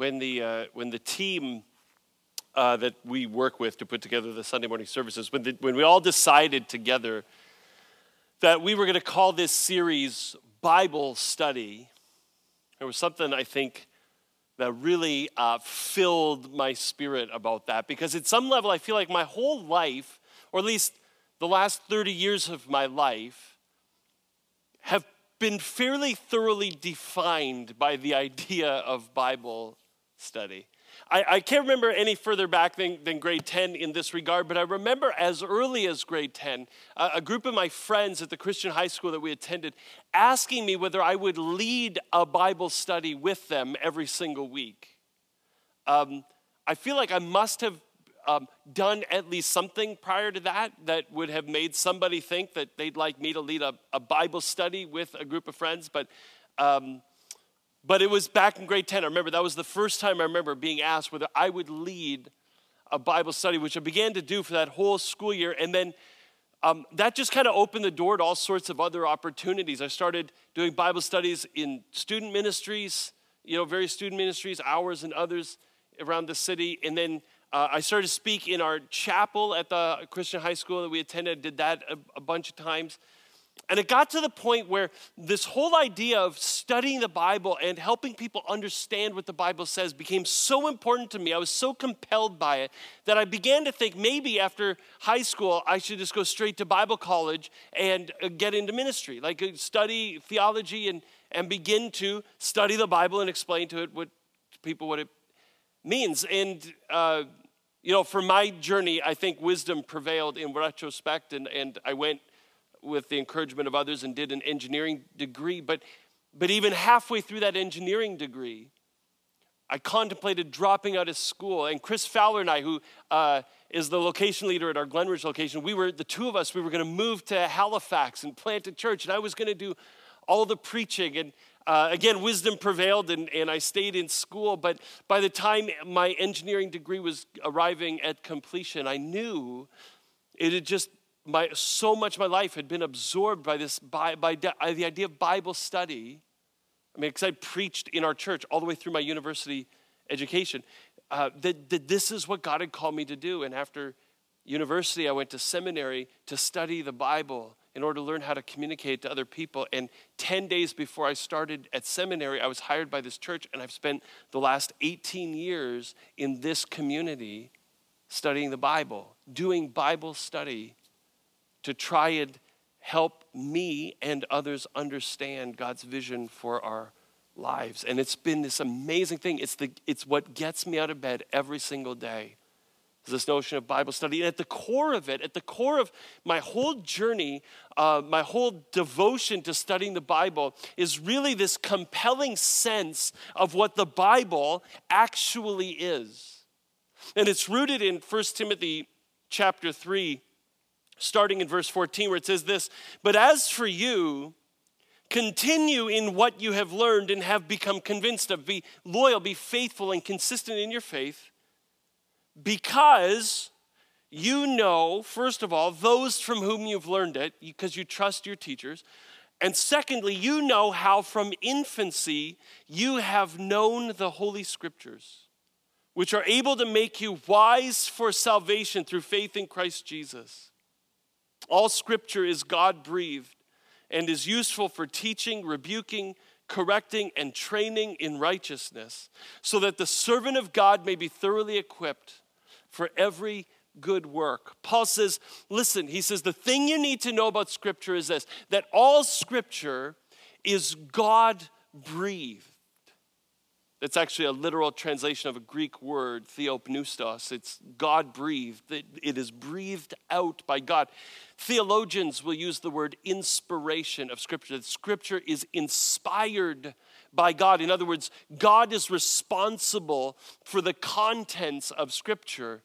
when the, uh, when the team uh, that we work with to put together the Sunday morning services, when, the, when we all decided together that we were going to call this series Bible Study, there was something I think that really uh, filled my spirit about that. Because at some level I feel like my whole life, or at least the last 30 years of my life, have been fairly thoroughly defined by the idea of Bible study. I, I, can't remember any further back than, than, grade 10 in this regard, but I remember as early as grade 10, a, a group of my friends at the Christian high school that we attended asking me whether I would lead a Bible study with them every single week. Um, I feel like I must have um, done at least something prior to that that would have made somebody think that they'd like me to lead a, a Bible study with a group of friends, but um, but it was back in grade 10. I remember that was the first time I remember being asked whether I would lead a Bible study, which I began to do for that whole school year. And then um, that just kind of opened the door to all sorts of other opportunities. I started doing Bible studies in student ministries, you know, various student ministries, ours and others around the city. And then uh, I started to speak in our chapel at the Christian high school that we attended, did that a, a bunch of times. And it got to the point where this whole idea of studying the Bible and helping people understand what the Bible says became so important to me. I was so compelled by it that I began to think maybe after high school, I should just go straight to Bible college and uh, get into ministry, like uh, study theology and, and begin to study the Bible and explain to it what to people what it means. And, uh, you know, for my journey, I think wisdom prevailed in retrospect, and, and I went with the encouragement of others and did an engineering degree. But, but even halfway through that engineering degree, I contemplated dropping out of school. And Chris Fowler and I, who uh, is the location leader at our Glenridge location, we were the two of us, we were going to move to Halifax and plant a church. And I was going to do all the preaching. And uh, again, wisdom prevailed and, and I stayed in school. But by the time my engineering degree was arriving at completion, I knew it had just my, so much of my life had been absorbed by this, by, by the idea of Bible study. I mean, because I preached in our church all the way through my university education, uh, that, that this is what God had called me to do. And after university, I went to seminary to study the Bible in order to learn how to communicate to other people. And 10 days before I started at seminary, I was hired by this church, and I've spent the last 18 years in this community studying the Bible, doing Bible study to try and help me and others understand God's vision for our lives. And it's been this amazing thing. It's, the, it's what gets me out of bed every single day. Is this notion of Bible study. And at the core of it, at the core of my whole journey, uh, my whole devotion to studying the Bible is really this compelling sense of what the Bible actually is. And it's rooted in 1 Timothy chapter 3 starting in verse 14, where it says this But as for you, continue in what you have learned and have become convinced of. Be loyal, be faithful, and consistent in your faith, because you know, first of all, those from whom you've learned it, because you trust your teachers. And secondly, you know how from infancy you have known the Holy Scriptures, which are able to make you wise for salvation through faith in Christ Jesus. All scripture is God breathed and is useful for teaching, rebuking, correcting, and training in righteousness, so that the servant of God may be thoroughly equipped for every good work. Paul says, listen, he says, the thing you need to know about scripture is this that all scripture is God breathed. It's actually a literal translation of a Greek word, theopneustos. It's God breathed. It is breathed out by God. Theologians will use the word inspiration of Scripture. That Scripture is inspired by God. In other words, God is responsible for the contents of Scripture.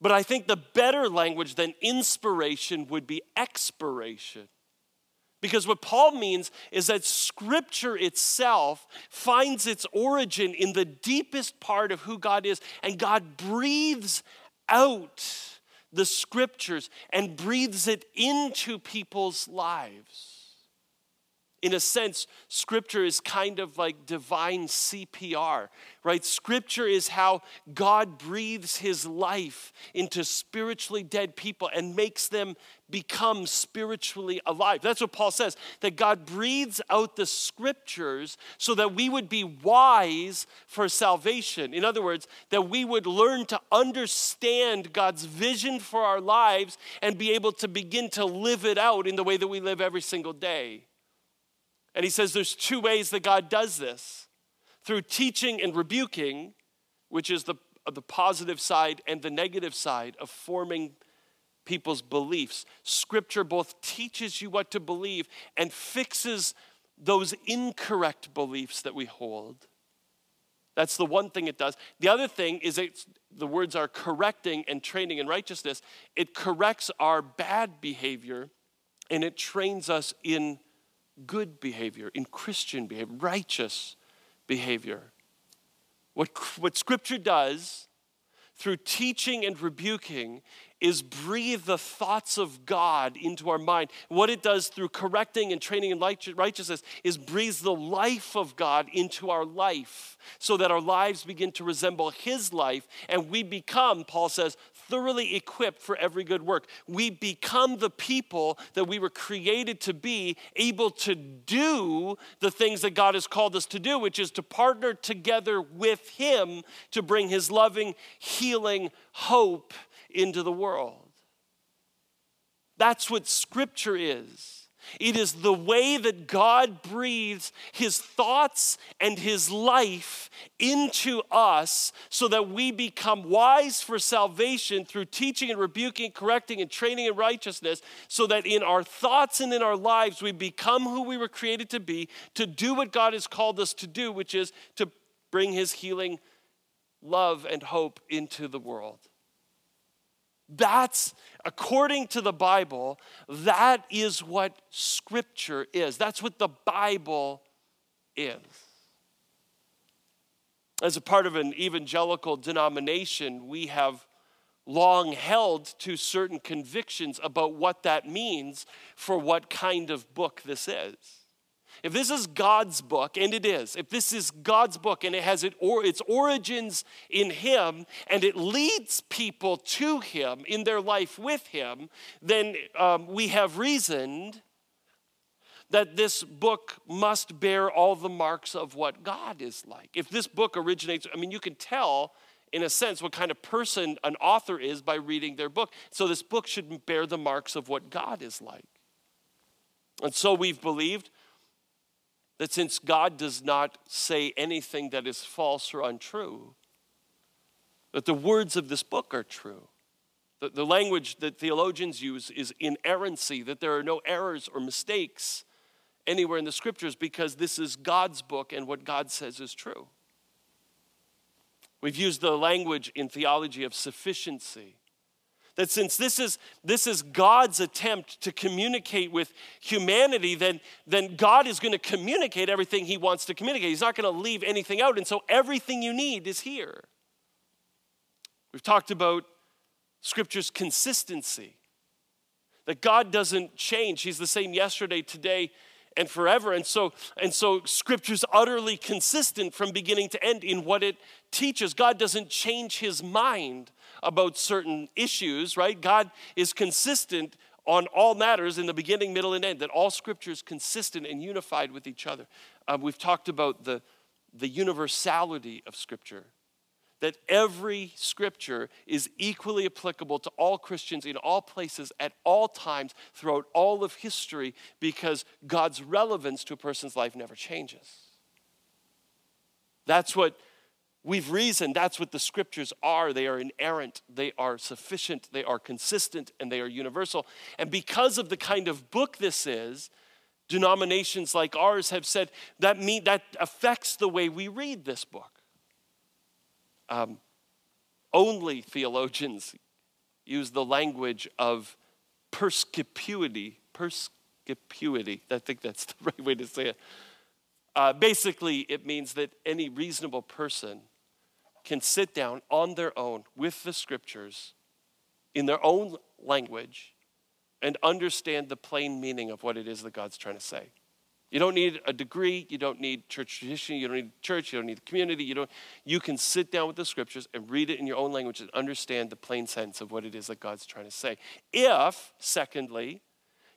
But I think the better language than inspiration would be expiration. Because what Paul means is that Scripture itself finds its origin in the deepest part of who God is, and God breathes out the Scriptures and breathes it into people's lives. In a sense, scripture is kind of like divine CPR, right? Scripture is how God breathes his life into spiritually dead people and makes them become spiritually alive. That's what Paul says, that God breathes out the scriptures so that we would be wise for salvation. In other words, that we would learn to understand God's vision for our lives and be able to begin to live it out in the way that we live every single day. And he says there's two ways that God does this through teaching and rebuking, which is the, uh, the positive side, and the negative side of forming people's beliefs. Scripture both teaches you what to believe and fixes those incorrect beliefs that we hold. That's the one thing it does. The other thing is it, the words are correcting and training in righteousness. It corrects our bad behavior and it trains us in good behavior, in Christian behavior, righteous behavior. What, what Scripture does through teaching and rebuking is breathe the thoughts of God into our mind. What it does through correcting and training in righteousness is breathe the life of God into our life so that our lives begin to resemble His life and we become, Paul says, thoroughly equipped for every good work. We become the people that we were created to be, able to do the things that God has called us to do, which is to partner together with Him to bring His loving, healing hope into the world. That's what Scripture is. It is the way that God breathes His thoughts and His life into us so that we become wise for salvation through teaching and rebuking, correcting and training in righteousness, so that in our thoughts and in our lives we become who we were created to be, to do what God has called us to do, which is to bring His healing love and hope into the world. That's, according to the Bible, that is what Scripture is. That's what the Bible is. As a part of an evangelical denomination, we have long held to certain convictions about what that means for what kind of book this is. If this is God's book, and it is, if this is God's book and it has it or, its origins in Him and it leads people to Him in their life with Him, then um, we have reasoned that this book must bear all the marks of what God is like. If this book originates, I mean, you can tell in a sense what kind of person an author is by reading their book. So this book should bear the marks of what God is like. And so we've believed that since God does not say anything that is false or untrue, that the words of this book are true. The, the language that theologians use is inerrancy, that there are no errors or mistakes anywhere in the scriptures because this is God's book and what God says is true. We've used the language in theology of sufficiency that since this is, this is God's attempt to communicate with humanity, then, then God is going to communicate everything He wants to communicate. He's not going to leave anything out. And so everything you need is here. We've talked about Scripture's consistency, that God doesn't change. He's the same yesterday, today, and forever. And so, and so Scripture's utterly consistent from beginning to end in what it teaches. God doesn't change His mind about certain issues, right? God is consistent on all matters in the beginning, middle, and end, that all scripture is consistent and unified with each other. Um, we've talked about the, the universality of scripture, that every scripture is equally applicable to all Christians in all places at all times throughout all of history because God's relevance to a person's life never changes. That's what We've reasoned that's what the scriptures are. They are inerrant, they are sufficient, they are consistent, and they are universal. And because of the kind of book this is, denominations like ours have said that, mean, that affects the way we read this book. Um, only theologians use the language of perspicuity. Perspicuity. I think that's the right way to say it. Uh, basically, it means that any reasonable person can sit down on their own with the scriptures in their own language and understand the plain meaning of what it is that God's trying to say. You don't need a degree, you don't need church tradition, you don't need church, you don't need the community, you don't you can sit down with the scriptures and read it in your own language and understand the plain sense of what it is that God's trying to say. If, secondly,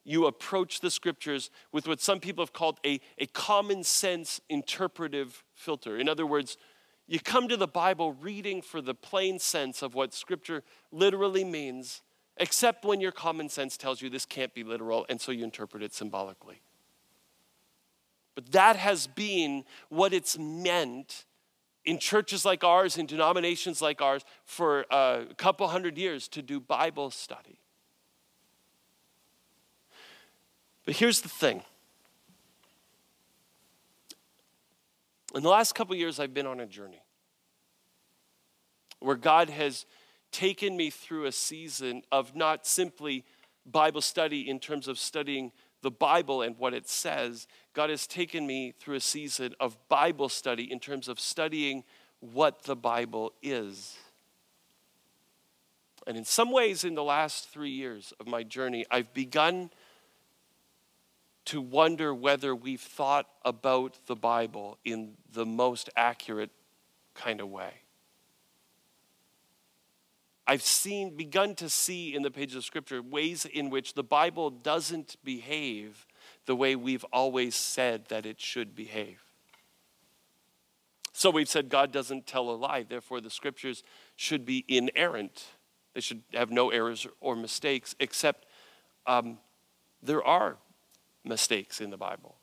you approach the scriptures with what some people have called a, a common sense interpretive filter. In other words, you come to the Bible reading for the plain sense of what scripture literally means, except when your common sense tells you this can't be literal, and so you interpret it symbolically. But that has been what it's meant in churches like ours, in denominations like ours, for a couple hundred years to do Bible study. But here's the thing. In the last couple years, I've been on a journey where God has taken me through a season of not simply Bible study in terms of studying the Bible and what it says, God has taken me through a season of Bible study in terms of studying what the Bible is. And in some ways, in the last three years of my journey, I've begun to wonder whether we've thought about the Bible in the most accurate kind of way. I've seen, begun to see in the pages of Scripture ways in which the Bible doesn't behave the way we've always said that it should behave. So we've said God doesn't tell a lie, therefore the Scriptures should be inerrant. They should have no errors or mistakes, except um, there are mistakes in the Bible.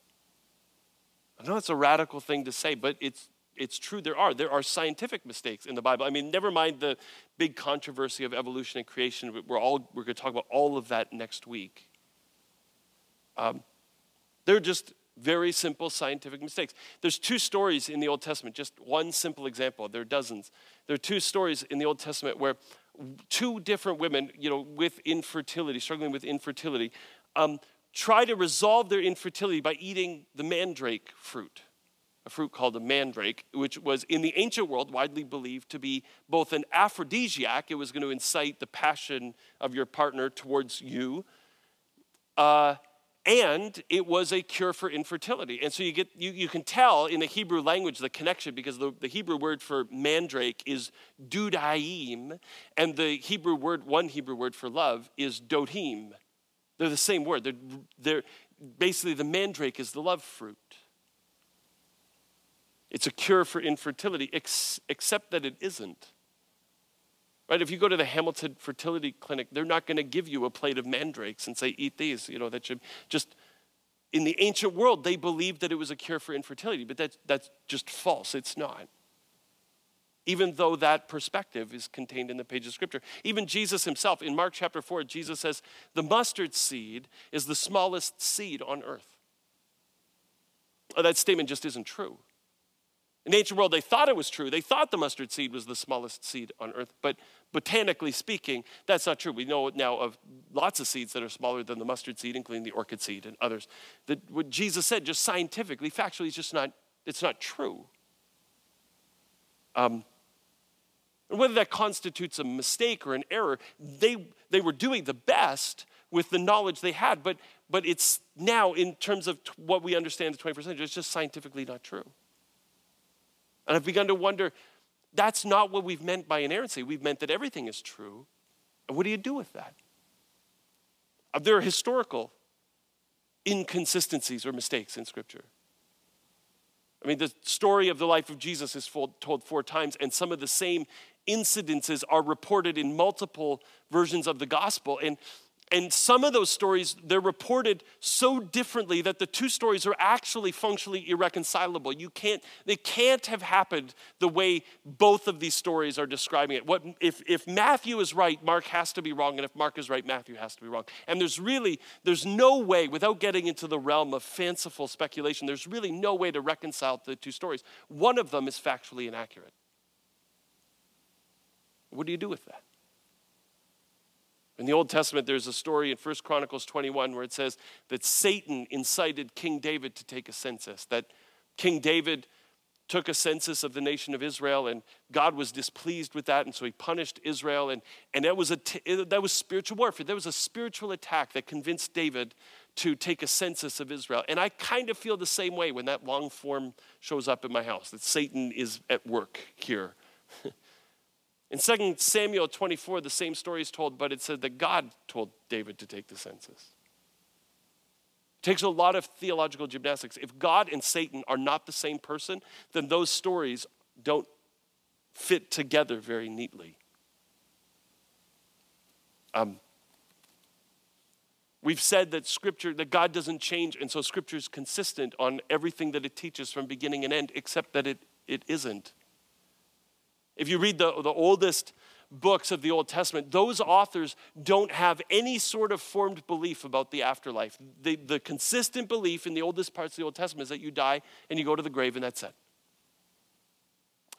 I know it's a radical thing to say, but it's it's true there are. There are scientific mistakes in the Bible. I mean, never mind the big controversy of evolution and creation. We're, all, we're going to talk about all of that next week. Um, they're just very simple scientific mistakes. There's two stories in the Old Testament, just one simple example. There are dozens. There are two stories in the Old Testament where two different women, you know, with infertility, struggling with infertility, um, try to resolve their infertility by eating the mandrake fruit a fruit called the mandrake, which was in the ancient world widely believed to be both an aphrodisiac, it was going to incite the passion of your partner towards you, uh, and it was a cure for infertility. And so you, get, you, you can tell in the Hebrew language the connection because the, the Hebrew word for mandrake is dudaim, and the Hebrew word, one Hebrew word for love, is dotim. They're the same word. They're, they're, basically, the mandrake is the love fruit. It's a cure for infertility, ex- except that it isn't. Right? If you go to the Hamilton Fertility Clinic, they're not going to give you a plate of mandrakes and say, eat these. You know, that should just, in the ancient world, they believed that it was a cure for infertility, but that's, that's just false. It's not. Even though that perspective is contained in the page of Scripture. Even Jesus himself, in Mark chapter 4, Jesus says, the mustard seed is the smallest seed on earth. That statement just isn't true. In the ancient world, they thought it was true. They thought the mustard seed was the smallest seed on earth, but botanically speaking, that's not true. We know now of lots of seeds that are smaller than the mustard seed, including the orchid seed and others. That what Jesus said, just scientifically, factually, is just not, it's not true. Um, and whether that constitutes a mistake or an error, they, they were doing the best with the knowledge they had, but, but it's now, in terms of what we understand the 21st century, it's just scientifically not true. And I've begun to wonder that's not what we've meant by inerrancy. We've meant that everything is true. And what do you do with that? Uh, there are historical inconsistencies or mistakes in Scripture. I mean, the story of the life of Jesus is told four times, and some of the same incidences are reported in multiple versions of the gospel. And and some of those stories, they're reported so differently that the two stories are actually functionally irreconcilable. You can't, they can't have happened the way both of these stories are describing it. What, if, if Matthew is right, Mark has to be wrong, and if Mark is right, Matthew has to be wrong. And there's really, there's no way, without getting into the realm of fanciful speculation, there's really no way to reconcile the two stories. One of them is factually inaccurate. What do you do with that? In the Old Testament, there's a story in 1 Chronicles 21 where it says that Satan incited King David to take a census, that King David took a census of the nation of Israel, and God was displeased with that, and so he punished Israel. And, and that, was a t- that was spiritual warfare. There was a spiritual attack that convinced David to take a census of Israel. And I kind of feel the same way when that long form shows up in my house, that Satan is at work here. in 2 Samuel 24, the same story is told, but it said that God told David to take the census. It takes a lot of theological gymnastics. If God and Satan are not the same person, then those stories don't fit together very neatly. Um, We've said that scripture, that God doesn't change, and so scripture is consistent on everything that it teaches from beginning and end, except that it, it isn't. If you read the, the oldest books of the Old Testament, those authors don't have any sort of formed belief about the afterlife. The, the consistent belief in the oldest parts of the Old Testament is that you die and you go to the grave and that's it.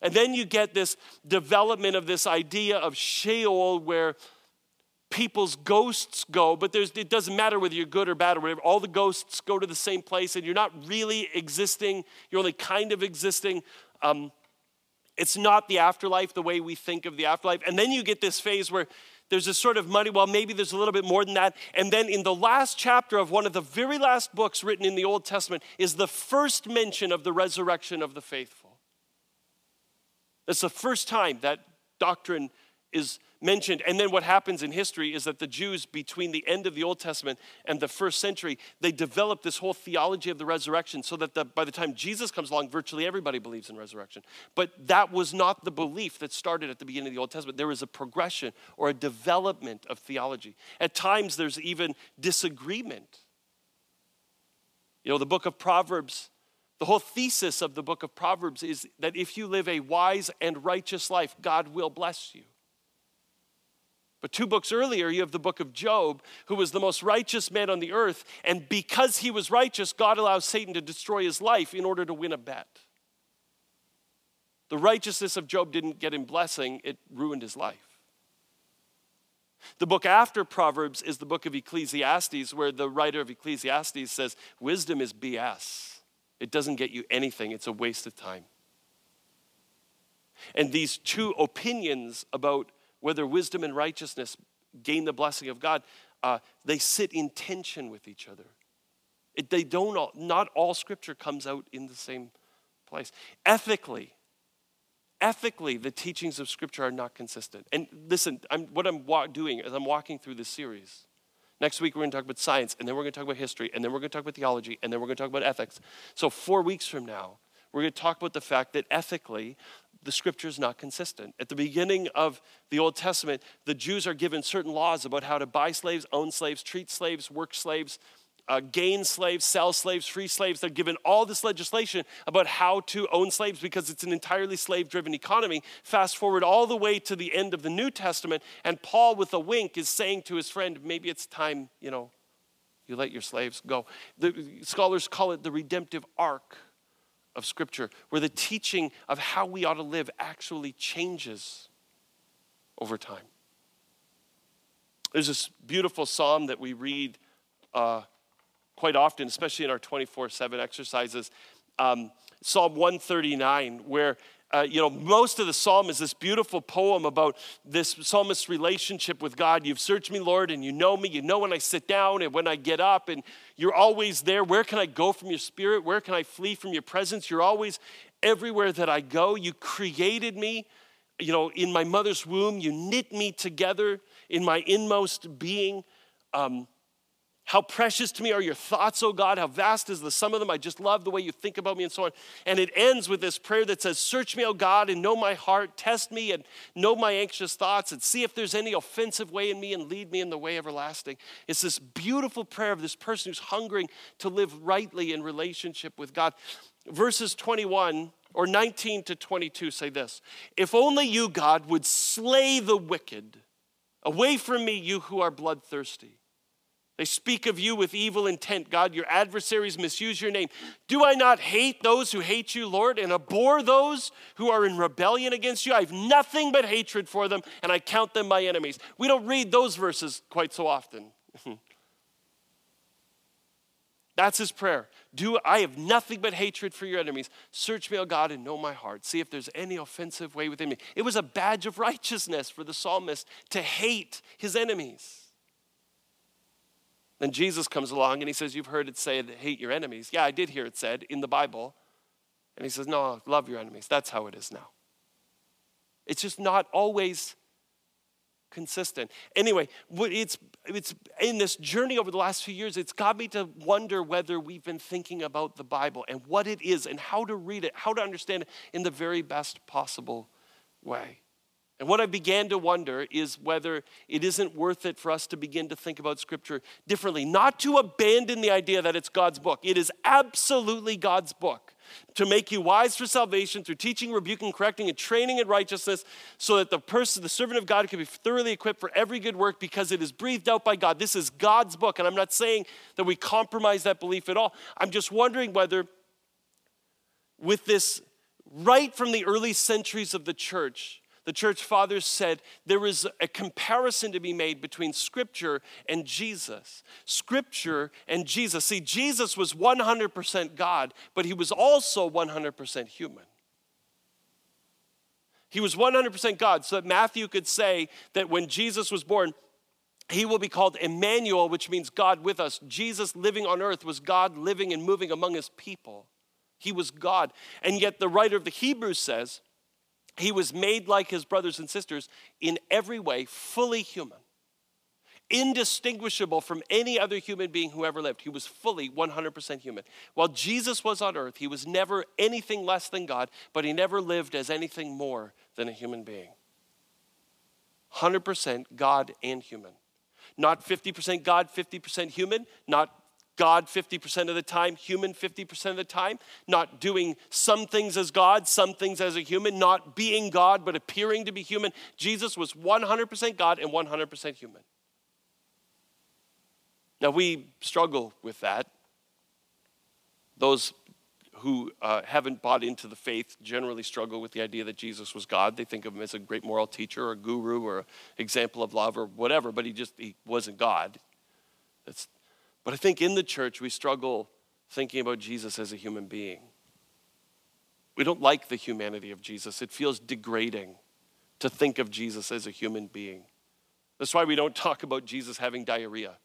And then you get this development of this idea of Sheol where people's ghosts go, but it doesn't matter whether you're good or bad or whatever. All the ghosts go to the same place, and you're not really existing. You're only kind of existing. Um, it's not the afterlife the way we think of the afterlife. And then you get this phase where there's this sort of money, well, maybe there's a little bit more than that. And then in the last chapter of one of the very last books written in the Old Testament is the first mention of the resurrection of the faithful. That's the first time that doctrine is mentioned. And then what happens in history is that the Jews, between the end of the Old Testament and the first century, they develop this whole theology of the resurrection so that the, by the time Jesus comes along, virtually everybody believes in resurrection. But that was not the belief that started at the beginning of the Old Testament. There was a progression or a development of theology. At times, there's even disagreement. You know, the book of Proverbs. The whole thesis of the book of Proverbs is that if you live a wise and righteous life, God will bless you. But two books earlier, you have the book of Job, who was the most righteous man on the earth. And because he was righteous, God allows Satan to destroy his life in order to win a bet. The righteousness of Job didn't get him blessing, it ruined his life. The book after Proverbs is the book of Ecclesiastes, where the writer of Ecclesiastes says, Wisdom is BS. It doesn't get you anything, it's a waste of time. And these two opinions about whether wisdom and righteousness gain the blessing of God, uh, they sit in tension with each other. It, they don't all, not all scripture comes out in the same place. Ethically, ethically, the teachings of scripture are not consistent. And listen, I'm, what I'm wa- doing is I'm walking through this series. Next week, we're going to talk about science, and then we're going to talk about history, and then we're going to talk about theology, and then we're going to talk about ethics. So, four weeks from now, we're going to talk about the fact that ethically, the scripture is not consistent. At the beginning of the Old Testament, the Jews are given certain laws about how to buy slaves, own slaves, treat slaves, work slaves, uh, gain slaves, sell slaves, free slaves. They're given all this legislation about how to own slaves because it's an entirely slave driven economy. Fast forward all the way to the end of the New Testament, and Paul, with a wink, is saying to his friend, maybe it's time, you know, you let your slaves go. The scholars call it the redemptive arc of Scripture, where the teaching of how we ought to live actually changes over time. There's this beautiful psalm that we read uh, quite often, especially in our 24 7 exercises, um, Psalm 139, where uh, you know, most of the psalm is this beautiful poem about this psalmist's relationship with God. You've searched me, Lord, and you know me. You know when I sit down and when I get up, and you're always there. Where can I go from your spirit? Where can I flee from your presence? You're always everywhere that I go. You created me, you know, in my mother's womb. You knit me together in my inmost being. Um, how precious to me are your thoughts, oh God. How vast is the sum of them. I just love the way you think about me and so on. And it ends with this prayer that says, Search me, O God, and know my heart. Test me and know my anxious thoughts and see if there's any offensive way in me and lead me in the way everlasting. It's this beautiful prayer of this person who's hungering to live rightly in relationship with God. Verses 21 or 19 to 22 say this If only you, God, would slay the wicked. Away from me, you who are bloodthirsty. They speak of you with evil intent. God, your adversaries misuse your name. Do I not hate those who hate you, Lord, and abhor those who are in rebellion against you? I have nothing but hatred for them, and I count them my enemies. We don't read those verses quite so often. That's his prayer. Do I have nothing but hatred for your enemies? Search me, O God, and know my heart. See if there's any offensive way within me. It was a badge of righteousness for the psalmist to hate his enemies. Then Jesus comes along and he says, You've heard it said, hate your enemies. Yeah, I did hear it said in the Bible. And he says, No, love your enemies. That's how it is now. It's just not always consistent. Anyway, it's, it's in this journey over the last few years, it's got me to wonder whether we've been thinking about the Bible and what it is and how to read it, how to understand it in the very best possible way. And what I began to wonder is whether it isn't worth it for us to begin to think about Scripture differently, not to abandon the idea that it's God's book. It is absolutely God's book to make you wise for salvation through teaching, rebuking, correcting, and training in righteousness, so that the person, the servant of God, can be thoroughly equipped for every good work because it is breathed out by God. This is God's book. And I'm not saying that we compromise that belief at all. I'm just wondering whether, with this right from the early centuries of the church, the church fathers said there is a comparison to be made between Scripture and Jesus. Scripture and Jesus. See, Jesus was 100% God, but he was also 100% human. He was 100% God, so that Matthew could say that when Jesus was born, he will be called Emmanuel, which means God with us. Jesus living on earth was God living and moving among his people. He was God. And yet, the writer of the Hebrews says, he was made like his brothers and sisters in every way, fully human, indistinguishable from any other human being who ever lived. He was fully 100% human. While Jesus was on earth, he was never anything less than God, but he never lived as anything more than a human being. 100% God and human. Not 50% God, 50% human, not God 50% of the time, human 50% of the time, not doing some things as God, some things as a human, not being God, but appearing to be human. Jesus was 100% God and 100% human. Now, we struggle with that. Those who uh, haven't bought into the faith generally struggle with the idea that Jesus was God. They think of him as a great moral teacher or a guru or example of love or whatever, but he just he wasn't God. That's but I think in the church, we struggle thinking about Jesus as a human being. We don't like the humanity of Jesus, it feels degrading to think of Jesus as a human being. That's why we don't talk about Jesus having diarrhea.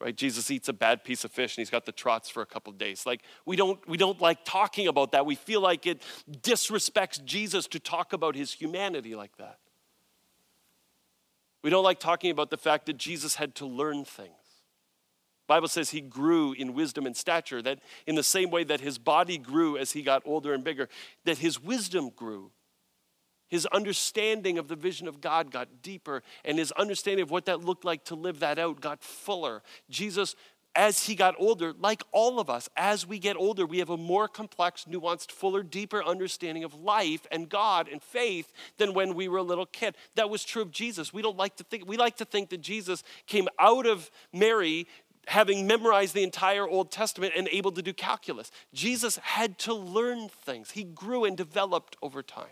Right? Jesus eats a bad piece of fish and he's got the trots for a couple days. Like we don't we don't like talking about that. We feel like it disrespects Jesus to talk about his humanity like that. We don't like talking about the fact that Jesus had to learn things. Bible says he grew in wisdom and stature, that in the same way that his body grew as he got older and bigger, that his wisdom grew. His understanding of the vision of God got deeper, and his understanding of what that looked like to live that out got fuller. Jesus, as he got older, like all of us, as we get older, we have a more complex, nuanced, fuller, deeper understanding of life and God and faith than when we were a little kid. That was true of Jesus. We don't like to think, we like to think that Jesus came out of Mary having memorized the entire Old Testament and able to do calculus. Jesus had to learn things. He grew and developed over time.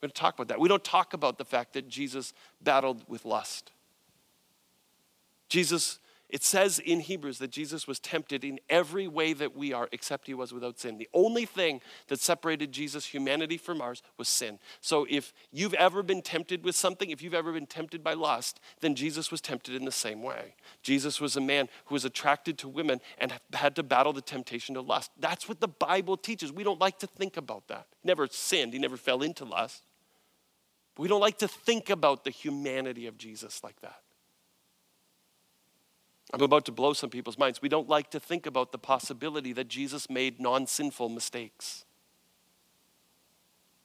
We're going to talk about that. We don't talk about the fact that Jesus battled with lust. Jesus it says in Hebrews that Jesus was tempted in every way that we are, except he was without sin. The only thing that separated Jesus' humanity from ours was sin. So if you've ever been tempted with something, if you've ever been tempted by lust, then Jesus was tempted in the same way. Jesus was a man who was attracted to women and had to battle the temptation to lust. That's what the Bible teaches. We don't like to think about that. He never sinned, he never fell into lust. we don't like to think about the humanity of Jesus like that. I'm about to blow some people's minds. We don't like to think about the possibility that Jesus made non sinful mistakes.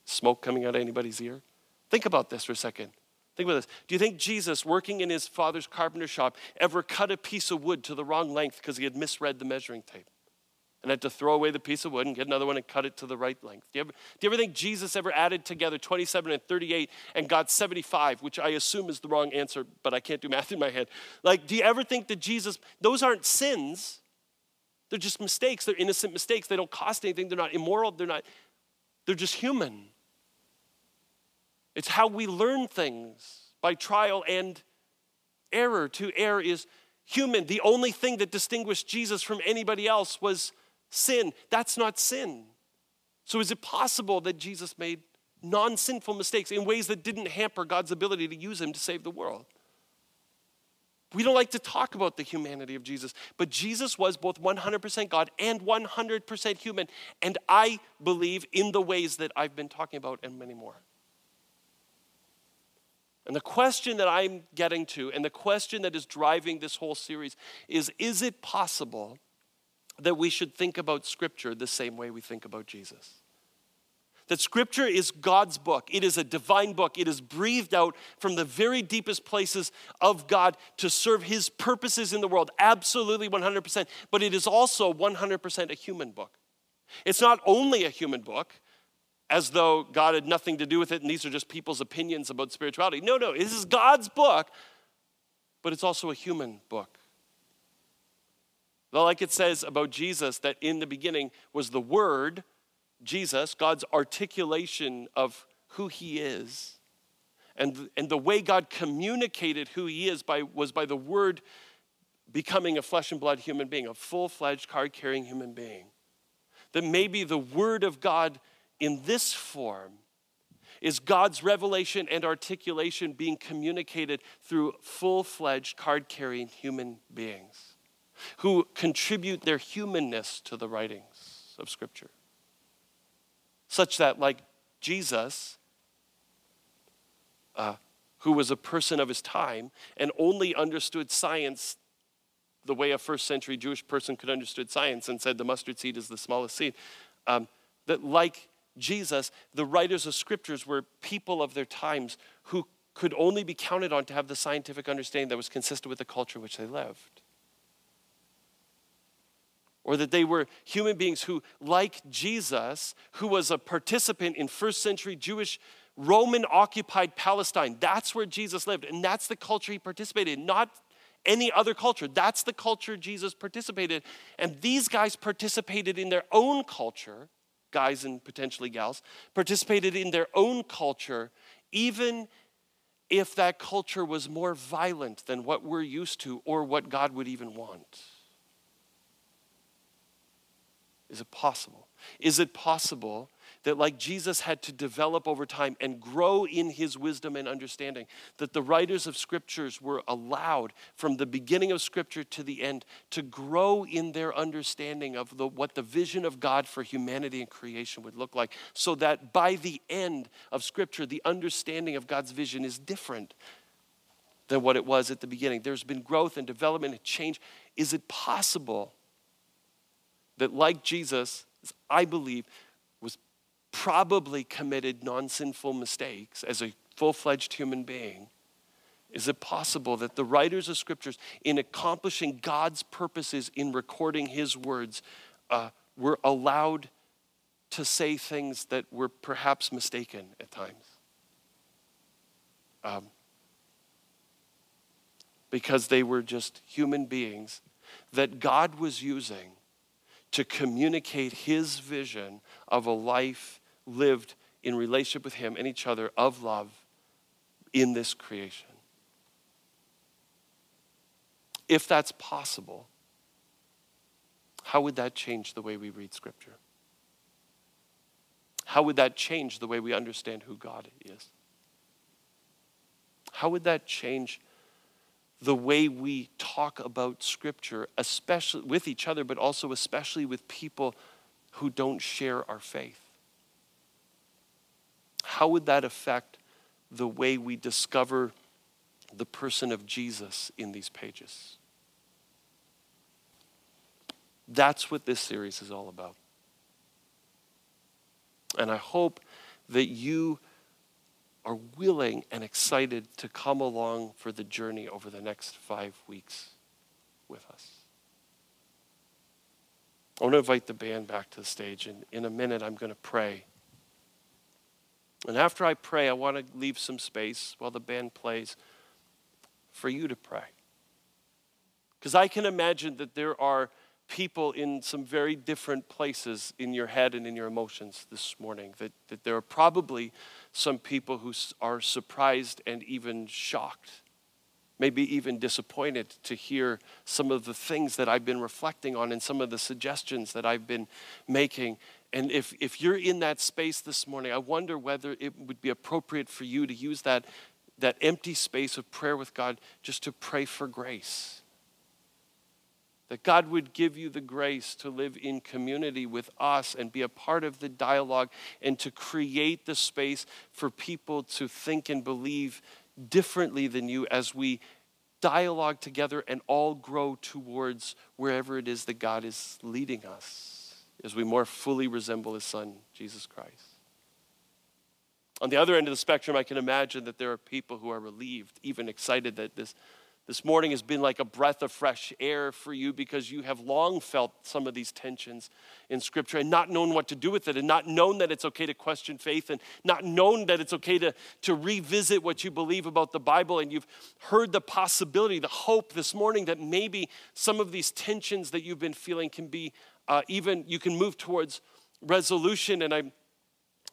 Smoke coming out of anybody's ear? Think about this for a second. Think about this. Do you think Jesus, working in his father's carpenter shop, ever cut a piece of wood to the wrong length because he had misread the measuring tape? And had to throw away the piece of wood and get another one and cut it to the right length. Do you, ever, do you ever think Jesus ever added together 27 and 38 and got 75, which I assume is the wrong answer, but I can't do math in my head? Like, do you ever think that Jesus, those aren't sins? They're just mistakes. They're innocent mistakes. They don't cost anything. They're not immoral. They're not, they're just human. It's how we learn things by trial and error. To err is human. The only thing that distinguished Jesus from anybody else was sin. That's not sin. So, is it possible that Jesus made non sinful mistakes in ways that didn't hamper God's ability to use him to save the world? We don't like to talk about the humanity of Jesus, but Jesus was both 100% God and 100% human. And I believe in the ways that I've been talking about and many more. And the question that I'm getting to, and the question that is driving this whole series, is Is it possible that we should think about Scripture the same way we think about Jesus? that Scripture is God's book. It is a divine book. It is breathed out from the very deepest places of God to serve His purposes in the world. Absolutely 100%. But it is also 100% a human book. It's not only a human book, as though God had nothing to do with it and these are just people's opinions about spirituality. No, no, this is God's book, but it's also a human book. Like it says about Jesus, that in the beginning was the Word Jesus, God's articulation of who he is, and, and the way God communicated who he is by, was by the word becoming a flesh and blood human being, a full fledged card carrying human being. That maybe the word of God in this form is God's revelation and articulation being communicated through full fledged card carrying human beings who contribute their humanness to the writings of Scripture. Such that, like Jesus, uh, who was a person of his time and only understood science the way a first century Jewish person could understood science and said the mustard seed is the smallest seed, um, that like Jesus, the writers of scriptures were people of their times who could only be counted on to have the scientific understanding that was consistent with the culture in which they lived or that they were human beings who, like Jesus, who was a participant in first century Jewish Roman occupied Palestine. That's where Jesus lived, and that's the culture he participated in, not any other culture. That's the culture Jesus participated in. And these guys participated in their own culture, guys and potentially gals, participated in their own culture, even if that culture was more violent than what we're used to or what God would even want. Is it possible? Is it possible that, like Jesus had to develop over time and grow in his wisdom and understanding, that the writers of scriptures were allowed from the beginning of scripture to the end to grow in their understanding of the, what the vision of God for humanity and creation would look like, so that by the end of scripture, the understanding of God's vision is different than what it was at the beginning? There's been growth and development and change. Is it possible? That, like Jesus, I believe, was probably committed non sinful mistakes as a full fledged human being, is it possible that the writers of scriptures, in accomplishing God's purposes in recording his words, uh, were allowed to say things that were perhaps mistaken at times? Um, because they were just human beings that God was using to communicate his vision of a life lived in relationship with him and each other of love in this creation. If that's possible, how would that change the way we read Scripture? How would that change the way we understand who God is? How would that change the way we talk about Scripture, especially with each other, but also especially with people who don't share our faith? How would that affect the way we discover the person of Jesus in these pages? That's what this series is all about. And I hope that you are willing and excited to come along for the journey over the next five weeks with us. I want to invite the band back to the stage, and in a minute, I'm going to pray. And after I pray, I want to leave some space while the band plays for you to pray. Because I can imagine that there are people in some very different places in your head and in your emotions this morning. That, that there are probably some people who are surprised and even shocked, maybe even disappointed to hear some of the things that I've been reflecting on and some of the suggestions that I've been making. And if, if you're in that space this morning, I wonder whether it would be appropriate for you to use that that empty space of prayer with God just to pray for grace. That God would give you the grace to live in community with us and be a part of the dialogue and to create the space for people to think and believe differently than you as we dialogue together and all grow towards wherever it is that God is leading us as we more fully resemble His Son, Jesus Christ. On the other end of the spectrum, I can imagine that there are people who are relieved, even excited that this, this morning has been like a breath of fresh air for you because you have long felt some of these tensions in Scripture and not known what to do with it, and not known that it's okay to question faith, and not known that it's okay to, to revisit what you believe about the Bible. And you've heard the possibility, the hope this morning that maybe some of these tensions that you've been feeling can be uh, even, you can move towards resolution. And I'm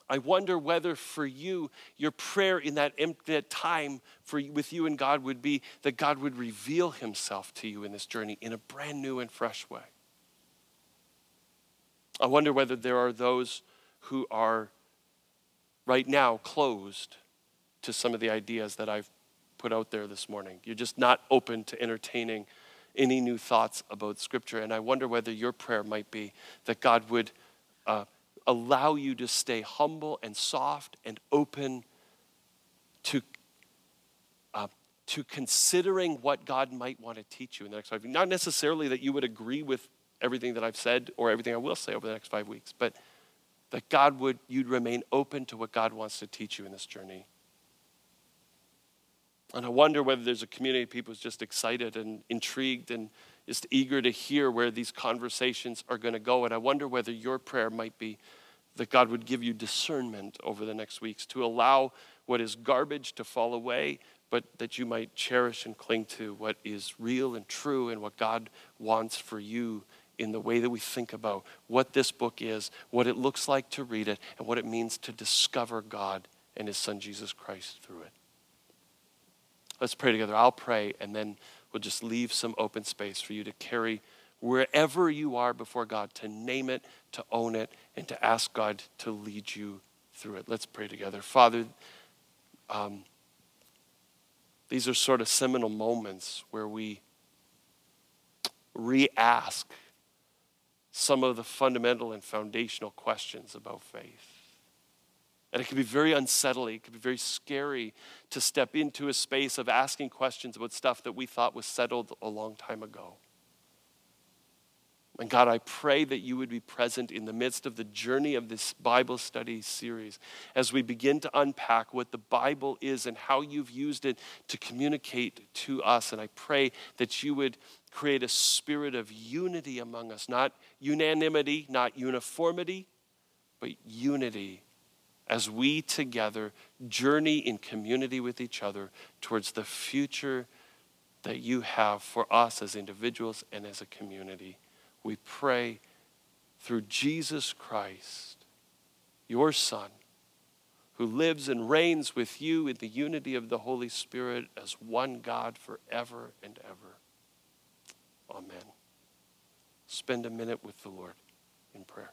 I wonder whether for you, your prayer in that, that time for, with you and God would be that God would reveal himself to you in this journey in a brand new and fresh way. I wonder whether there are those who are right now closed to some of the ideas that I've put out there this morning. You're just not open to entertaining any new thoughts about Scripture. And I wonder whether your prayer might be that God would. Uh, allow you to stay humble and soft and open to, uh, to considering what God might want to teach you in the next five weeks. Not necessarily that you would agree with everything that I've said or everything I will say over the next five weeks, but that God would, you'd remain open to what God wants to teach you in this journey. And I wonder whether there's a community of people who's just excited and intrigued and just eager to hear where these conversations are going to go. And I wonder whether your prayer might be that God would give you discernment over the next weeks to allow what is garbage to fall away, but that you might cherish and cling to what is real and true and what God wants for you in the way that we think about what this book is, what it looks like to read it, and what it means to discover God and His Son Jesus Christ through it. Let's pray together. I'll pray, and then will just leave some open space for you to carry wherever you are before God, to name it, to own it, and to ask God to lead you through it. Let's pray together. Father, um, these are sort of seminal moments where we re ask some of the fundamental and foundational questions about faith. And it can be very unsettling, it can be very scary to step into a space of asking questions about stuff that we thought was settled a long time ago. And God, I pray that you would be present in the midst of the journey of this Bible study series as we begin to unpack what the Bible is and how you've used it to communicate to us. And I pray that you would create a spirit of unity among us, not unanimity, not uniformity, but unity as we together journey in community with each other towards the future that you have for us as individuals and as a community. We pray through Jesus Christ, your Son, who lives and reigns with you in the unity of the Holy Spirit as one God forever and ever. Amen. Spend a minute with the Lord in prayer.